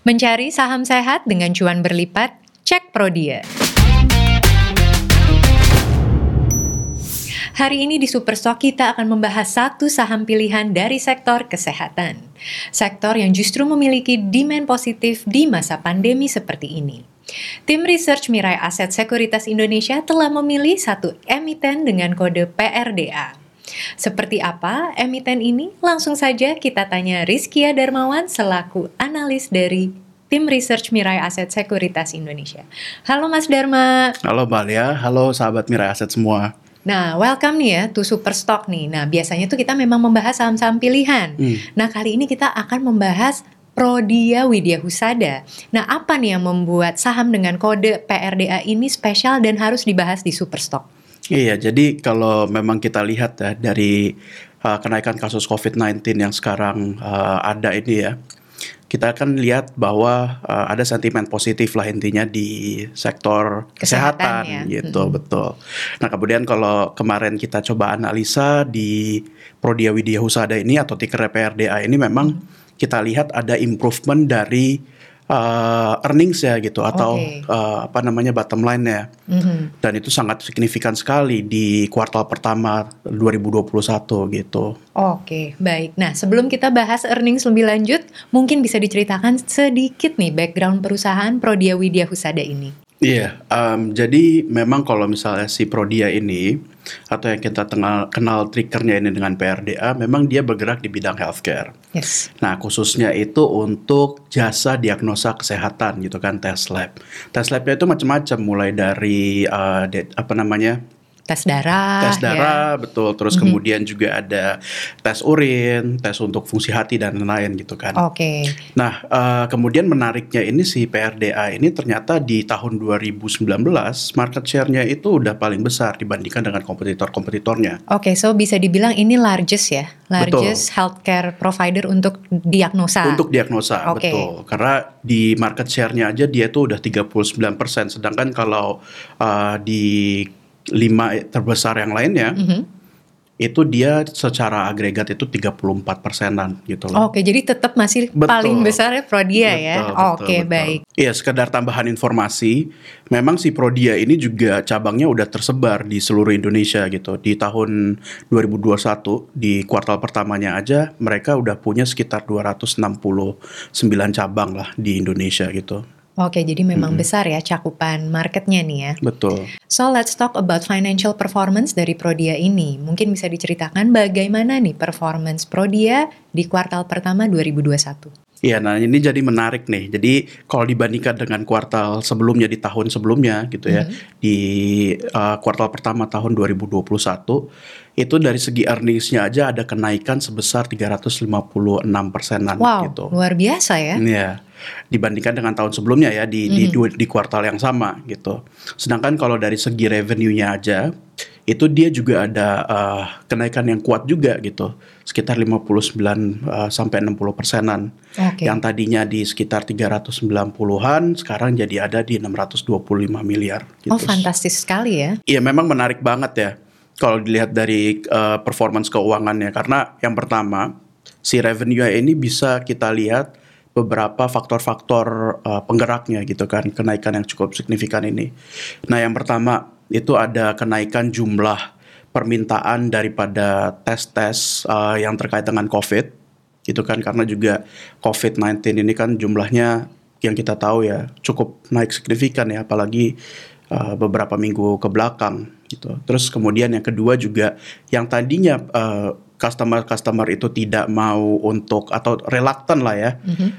Mencari saham sehat dengan cuan berlipat? Cek Prodia. Hari ini di Superstock kita akan membahas satu saham pilihan dari sektor kesehatan. Sektor yang justru memiliki demand positif di masa pandemi seperti ini. Tim Research Mirai Aset Sekuritas Indonesia telah memilih satu emiten dengan kode PRDA. Seperti apa emiten ini? Langsung saja kita tanya Rizkia Darmawan selaku analis dari Tim Research Mirai Aset Sekuritas Indonesia. Halo Mas Dharma. Halo Mbak Lia, halo sahabat Mirai Aset semua. Nah, welcome nih ya to Superstock nih. Nah, biasanya tuh kita memang membahas saham-saham pilihan. Hmm. Nah, kali ini kita akan membahas Prodia Widya Husada. Nah, apa nih yang membuat saham dengan kode PRDA ini spesial dan harus dibahas di Superstock? Iya, jadi kalau memang kita lihat ya dari uh, kenaikan kasus COVID-19 yang sekarang uh, ada ini ya, kita akan lihat bahwa uh, ada sentimen positif lah intinya di sektor kesehatan, kesehatan ya. gitu hmm. betul. Nah kemudian kalau kemarin kita coba analisa di Prodia Widya Husada ini atau ticker PRDA ini memang hmm. kita lihat ada improvement dari uh, earnings ya gitu atau okay. uh, eh, apa namanya bottom line ya. Mm-hmm. Dan itu sangat signifikan sekali di kuartal pertama 2021 gitu. Oke, okay, baik. Nah, sebelum kita bahas earnings lebih lanjut, mungkin bisa diceritakan sedikit nih background perusahaan Prodia Widya Husada ini. Iya, um, jadi memang kalau misalnya si Prodia ini atau yang kita kenal, kenal triggernya ini dengan PRDA, memang dia bergerak di bidang healthcare. Yes. Nah, khususnya itu untuk jasa diagnosa kesehatan gitu kan, tes lab. Tes labnya itu macam-macam, mulai dari uh, de, apa namanya tes darah tes ya. darah ya. betul terus mm-hmm. kemudian juga ada tes urin tes untuk fungsi hati dan lain-lain gitu kan oke okay. nah uh, kemudian menariknya ini si PRDA ini ternyata di tahun 2019 market share-nya itu udah paling besar dibandingkan dengan kompetitor-kompetitornya oke okay, so bisa dibilang ini largest ya largest betul. healthcare provider untuk diagnosa untuk diagnosa okay. betul karena di market share-nya aja dia tuh udah 39% sedangkan kalau uh, di lima terbesar yang lainnya mm -hmm. itu dia secara agregat itu 34 persenan gitu loh. Oke, jadi tetap masih betul. paling besar ya Prodia betul, ya. Oke, betul. baik. Iya, sekedar tambahan informasi, memang si Prodia ini juga cabangnya udah tersebar di seluruh Indonesia gitu. Di tahun 2021 di kuartal pertamanya aja mereka udah punya sekitar 269 cabang lah di Indonesia gitu. Oke, jadi memang hmm. besar ya cakupan marketnya nih ya. Betul. So let's talk about financial performance dari Prodia ini. Mungkin bisa diceritakan bagaimana nih performance Prodia di kuartal pertama 2021. Iya, nah ini jadi menarik nih. Jadi kalau dibandingkan dengan kuartal sebelumnya di tahun sebelumnya gitu ya, mm-hmm. di uh, kuartal pertama tahun 2021 itu dari segi earningsnya aja ada kenaikan sebesar 356 persenan wow, gitu. luar biasa ya. Iya dibandingkan dengan tahun sebelumnya ya di, mm -hmm. di di kuartal yang sama gitu. Sedangkan kalau dari segi revenue-nya aja itu dia juga ada uh, kenaikan yang kuat juga gitu sekitar 59 uh, sampai 60 persenan okay. yang tadinya di sekitar 390-an sekarang jadi ada di 625 miliar gitu. Oh fantastis sekali ya Iya memang menarik banget ya kalau dilihat dari uh, performance keuangannya karena yang pertama si revenue ini bisa kita lihat beberapa faktor-faktor uh, penggeraknya gitu kan kenaikan yang cukup signifikan ini. Nah yang pertama itu ada kenaikan jumlah permintaan daripada tes-tes uh, yang terkait dengan COVID gitu kan karena juga COVID-19 ini kan jumlahnya yang kita tahu ya cukup naik signifikan ya apalagi uh, beberapa minggu ke belakang gitu. Terus kemudian yang kedua juga yang tadinya uh, customer-customer itu tidak mau untuk atau reluctant lah ya mm-hmm.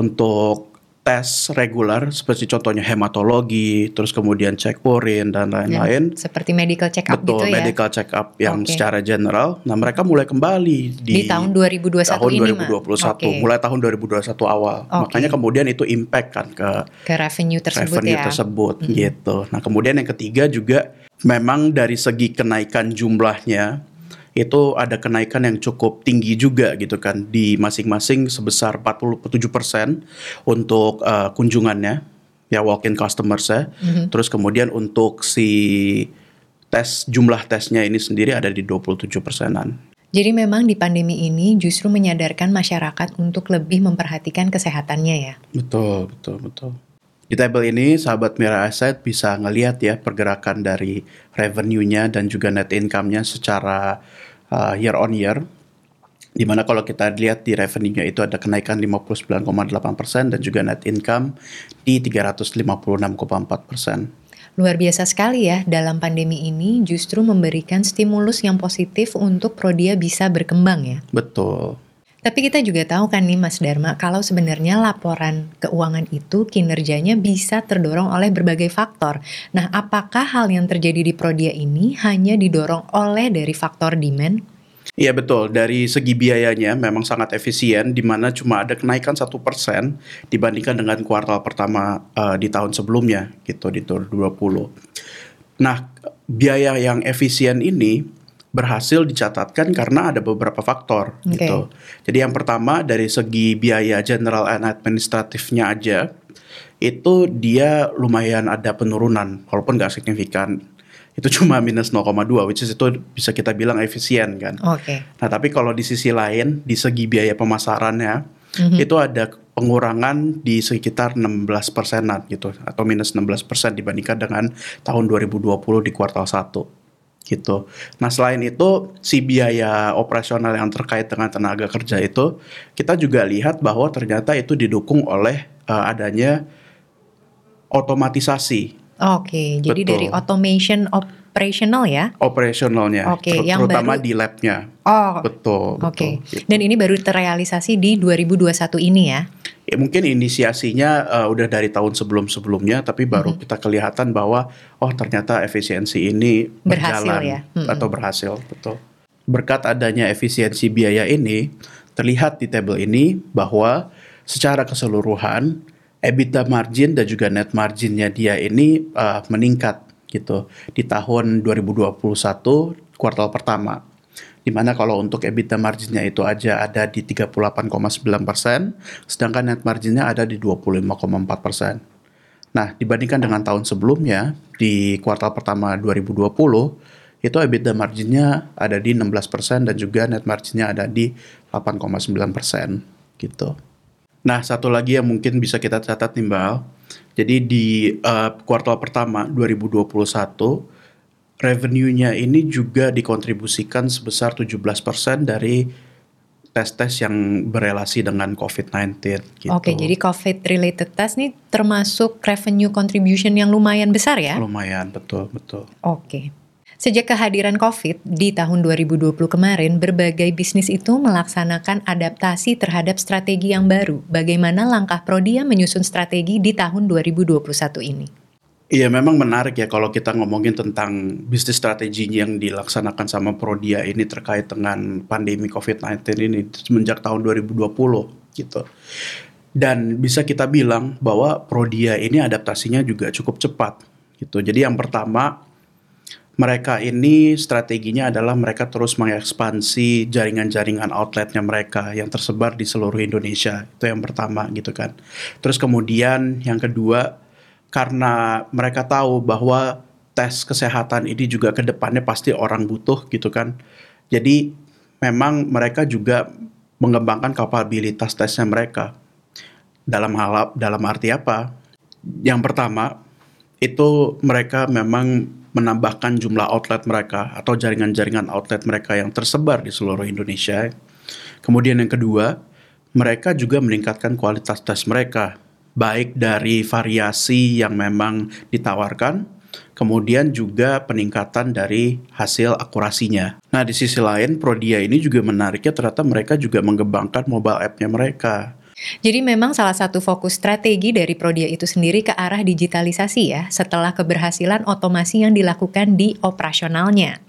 untuk tes reguler seperti contohnya hematologi, terus kemudian cek urin dan lain-lain. Ya, seperti medical check up Betul, gitu ya. medical check up yang okay. secara general. Nah, mereka mulai kembali di, di tahun 2021 tahun ini 2021, okay. mulai tahun 2021 awal. Okay. Makanya kemudian itu impact kan ke ke revenue tersebut revenue ya. tersebut hmm. gitu. Nah, kemudian yang ketiga juga memang dari segi kenaikan jumlahnya itu ada kenaikan yang cukup tinggi juga gitu kan di masing-masing sebesar 47% untuk uh, kunjungannya ya walk-in customers ya. Mm-hmm. Terus kemudian untuk si tes jumlah tesnya ini sendiri ada di 27 persenan. Jadi memang di pandemi ini justru menyadarkan masyarakat untuk lebih memperhatikan kesehatannya ya. Betul, betul, betul. Di tabel ini sahabat Mira Asset bisa ngelihat ya pergerakan dari revenue-nya dan juga net income-nya secara uh, year on year. Di mana kalau kita lihat di revenue-nya itu ada kenaikan 59,8% dan juga net income di 356,4%. Luar biasa sekali ya, dalam pandemi ini justru memberikan stimulus yang positif untuk Prodia bisa berkembang ya. Betul. Tapi kita juga tahu kan nih Mas Dharma, kalau sebenarnya laporan keuangan itu kinerjanya bisa terdorong oleh berbagai faktor. Nah, apakah hal yang terjadi di Prodia ini hanya didorong oleh dari faktor demand? Iya betul, dari segi biayanya memang sangat efisien, di mana cuma ada kenaikan satu persen dibandingkan dengan kuartal pertama uh, di tahun sebelumnya, gitu di tahun 2020. Nah, biaya yang efisien ini berhasil dicatatkan karena ada beberapa faktor, okay. gitu. Jadi yang pertama dari segi biaya general and administratifnya aja, itu dia lumayan ada penurunan, walaupun nggak signifikan itu cuma minus 0,2 which is itu bisa kita bilang efisien kan. Oke. Okay. Nah, tapi kalau di sisi lain di segi biaya pemasarannya mm-hmm. itu ada pengurangan di sekitar 16 persenan gitu atau minus 16 persen dibandingkan dengan tahun 2020 di kuartal 1 gitu. Nah selain itu si biaya operasional yang terkait dengan tenaga kerja itu kita juga lihat bahwa ternyata itu didukung oleh uh, adanya otomatisasi Oke, jadi Betul. dari automation operational ya? Operationalnya, Oke, ter yang terutama baru, di labnya. Oh, betul. Oke, gitu. dan ini baru terrealisasi di 2021 ini ya? Ya, mungkin inisiasinya uh, udah dari tahun sebelum-sebelumnya, tapi baru mm -hmm. kita kelihatan bahwa oh ternyata efisiensi ini berhasil berjalan ya? Mm -hmm. atau berhasil, betul. Berkat adanya efisiensi biaya ini, terlihat di tabel ini bahwa secara keseluruhan EBITDA margin dan juga net marginnya dia ini uh, meningkat gitu di tahun 2021 kuartal pertama. Di mana kalau untuk EBITDA marginnya itu aja ada di 38,9 persen, sedangkan net marginnya ada di 25,4 persen. Nah, dibandingkan dengan tahun sebelumnya, di kuartal pertama 2020, itu EBITDA marginnya ada di 16 persen dan juga net marginnya ada di 8,9 persen gitu. Nah, satu lagi yang mungkin bisa kita catat nih Mbak Jadi di uh, kuartal pertama 2021 revenue-nya ini juga dikontribusikan sebesar 17% dari tes-tes yang berelasi dengan COVID-19 gitu. Oke, jadi COVID related test nih termasuk revenue contribution yang lumayan besar ya? Lumayan, betul, betul. Oke. Sejak kehadiran COVID di tahun 2020 kemarin, berbagai bisnis itu melaksanakan adaptasi terhadap strategi yang baru. Bagaimana langkah Prodia menyusun strategi di tahun 2021 ini? Iya memang menarik ya kalau kita ngomongin tentang bisnis strategi yang dilaksanakan sama Prodia ini terkait dengan pandemi COVID-19 ini semenjak tahun 2020 gitu. Dan bisa kita bilang bahwa Prodia ini adaptasinya juga cukup cepat gitu. Jadi yang pertama mereka ini strateginya adalah mereka terus mengekspansi jaringan-jaringan outletnya mereka yang tersebar di seluruh Indonesia. Itu yang pertama gitu kan. Terus kemudian yang kedua karena mereka tahu bahwa tes kesehatan ini juga ke depannya pasti orang butuh gitu kan. Jadi memang mereka juga mengembangkan kapabilitas tesnya mereka. Dalam hal dalam arti apa? Yang pertama itu mereka memang menambahkan jumlah outlet mereka atau jaringan-jaringan outlet mereka yang tersebar di seluruh Indonesia. Kemudian yang kedua, mereka juga meningkatkan kualitas tes mereka, baik dari variasi yang memang ditawarkan, kemudian juga peningkatan dari hasil akurasinya. Nah, di sisi lain, Prodia ini juga menariknya ternyata mereka juga mengembangkan mobile app-nya mereka. Jadi memang salah satu fokus strategi dari Prodia itu sendiri ke arah digitalisasi ya, setelah keberhasilan otomasi yang dilakukan di operasionalnya.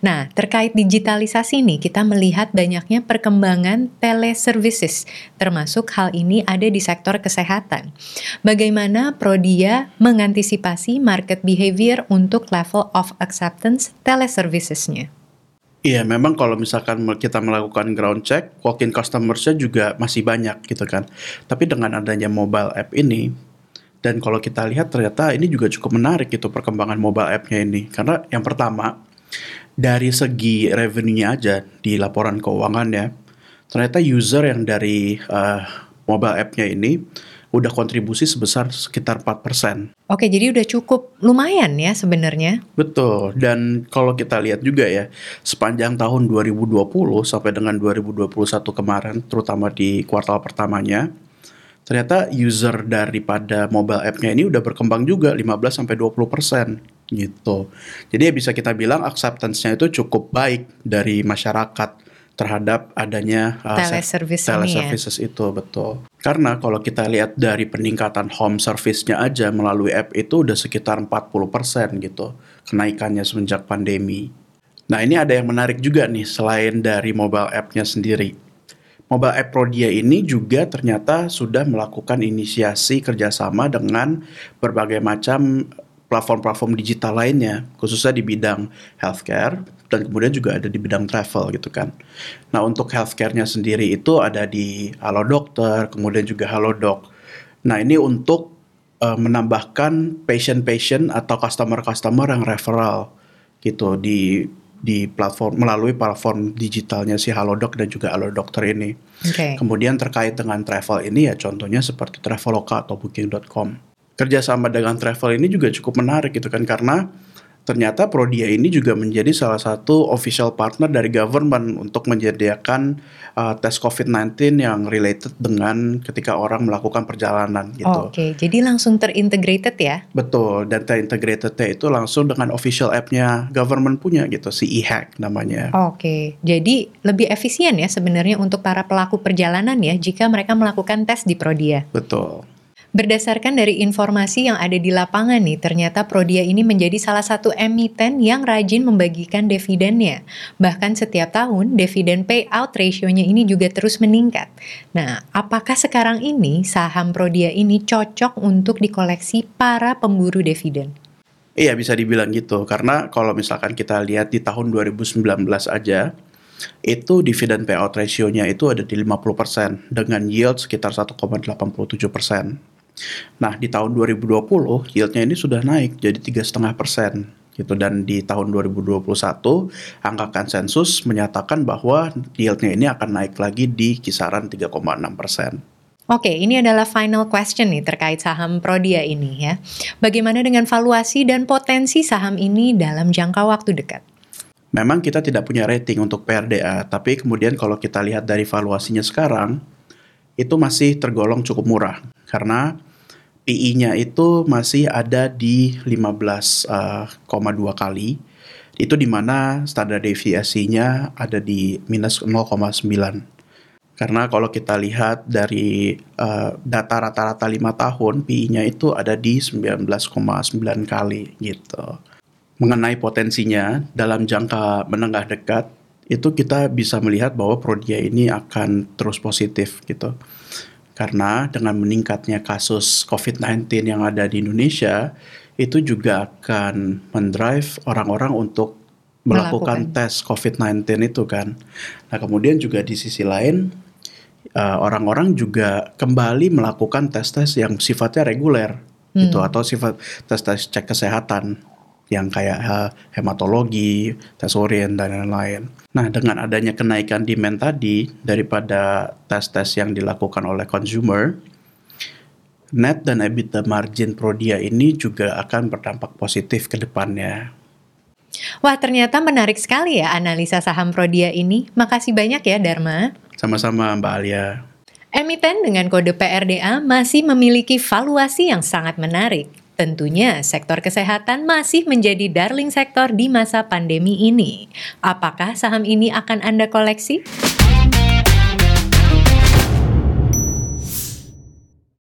Nah, terkait digitalisasi nih, kita melihat banyaknya perkembangan teleservices, termasuk hal ini ada di sektor kesehatan. Bagaimana Prodia mengantisipasi market behavior untuk level of acceptance teleservicesnya? Iya, memang kalau misalkan kita melakukan ground check, walk-in customersnya juga masih banyak gitu kan. Tapi dengan adanya mobile app ini, dan kalau kita lihat ternyata ini juga cukup menarik gitu perkembangan mobile app-nya ini. Karena yang pertama, dari segi revenue-nya aja di laporan keuangan ya, ternyata user yang dari uh, mobile app-nya ini udah kontribusi sebesar sekitar 4%. Oke, jadi udah cukup lumayan ya sebenarnya. Betul, dan kalau kita lihat juga ya, sepanjang tahun 2020 sampai dengan 2021 kemarin, terutama di kuartal pertamanya, ternyata user daripada mobile app-nya ini udah berkembang juga 15 sampai 20 persen gitu. Jadi ya bisa kita bilang acceptance-nya itu cukup baik dari masyarakat terhadap adanya uh, teleservice teleservices ya? itu betul. Karena kalau kita lihat dari peningkatan home service-nya aja melalui app itu udah sekitar 40% gitu kenaikannya semenjak pandemi. Nah ini ada yang menarik juga nih selain dari mobile app-nya sendiri. Mobile app Prodia ini juga ternyata sudah melakukan inisiasi kerjasama dengan berbagai macam platform-platform digital lainnya, khususnya di bidang healthcare, dan kemudian juga ada di bidang travel gitu kan. Nah untuk healthcare-nya sendiri itu ada di Halo Dokter, kemudian juga Halo Dok. Nah ini untuk uh, menambahkan patient-patient atau customer-customer yang referral gitu di di platform melalui platform digitalnya si Halodoc dan juga Halo Dokter ini. Okay. Kemudian terkait dengan travel ini ya contohnya seperti Traveloka atau Booking.com. Kerjasama dengan travel ini juga cukup menarik gitu kan karena ternyata Prodia ini juga menjadi salah satu official partner dari government untuk menyediakan uh, tes COVID-19 yang related dengan ketika orang melakukan perjalanan gitu. Oke, okay. jadi langsung terintegrated ya? Betul, dan terintegratednya itu langsung dengan official app-nya government punya gitu, si e-hack namanya. Oke, okay. jadi lebih efisien ya sebenarnya untuk para pelaku perjalanan ya jika mereka melakukan tes di Prodia. Betul. Berdasarkan dari informasi yang ada di lapangan nih, ternyata Prodia ini menjadi salah satu emiten yang rajin membagikan dividennya. Bahkan setiap tahun, dividen payout ratio-nya ini juga terus meningkat. Nah, apakah sekarang ini saham Prodia ini cocok untuk dikoleksi para pemburu dividen? Iya, bisa dibilang gitu. Karena kalau misalkan kita lihat di tahun 2019 aja, itu dividen payout ratio-nya itu ada di 50% dengan yield sekitar 1,87%. Nah di tahun 2020 yieldnya ini sudah naik jadi tiga setengah persen gitu dan di tahun 2021 angka konsensus menyatakan bahwa yieldnya ini akan naik lagi di kisaran 3,6 persen. Oke, ini adalah final question nih terkait saham Prodia ini ya. Bagaimana dengan valuasi dan potensi saham ini dalam jangka waktu dekat? Memang kita tidak punya rating untuk PRDA, tapi kemudian kalau kita lihat dari valuasinya sekarang, itu masih tergolong cukup murah. Karena PI-nya itu masih ada di 15,2 uh, kali. Itu di mana standar deviasinya ada di minus 0,9. Karena kalau kita lihat dari uh, data rata-rata 5 tahun, PI-nya itu ada di 19,9 kali gitu. Mengenai potensinya dalam jangka menengah dekat, itu kita bisa melihat bahwa Prodia ini akan terus positif gitu karena dengan meningkatnya kasus COVID-19 yang ada di Indonesia, itu juga akan mendrive orang-orang untuk melakukan, melakukan tes COVID-19 itu kan. Nah kemudian juga di sisi lain, uh, orang-orang juga kembali melakukan tes-tes yang sifatnya reguler gitu, hmm. gitu atau sifat tes-tes cek kesehatan yang kayak hematologi, tes urin dan lain-lain. Nah, dengan adanya kenaikan demand tadi daripada tes-tes yang dilakukan oleh consumer, net dan EBITDA margin Prodia ini juga akan berdampak positif ke depannya. Wah, ternyata menarik sekali ya analisa saham Prodia ini. Makasih banyak ya, Dharma. Sama-sama, Mbak Alia. Emiten dengan kode PRDA masih memiliki valuasi yang sangat menarik. Tentunya, sektor kesehatan masih menjadi darling sektor di masa pandemi ini. Apakah saham ini akan Anda koleksi?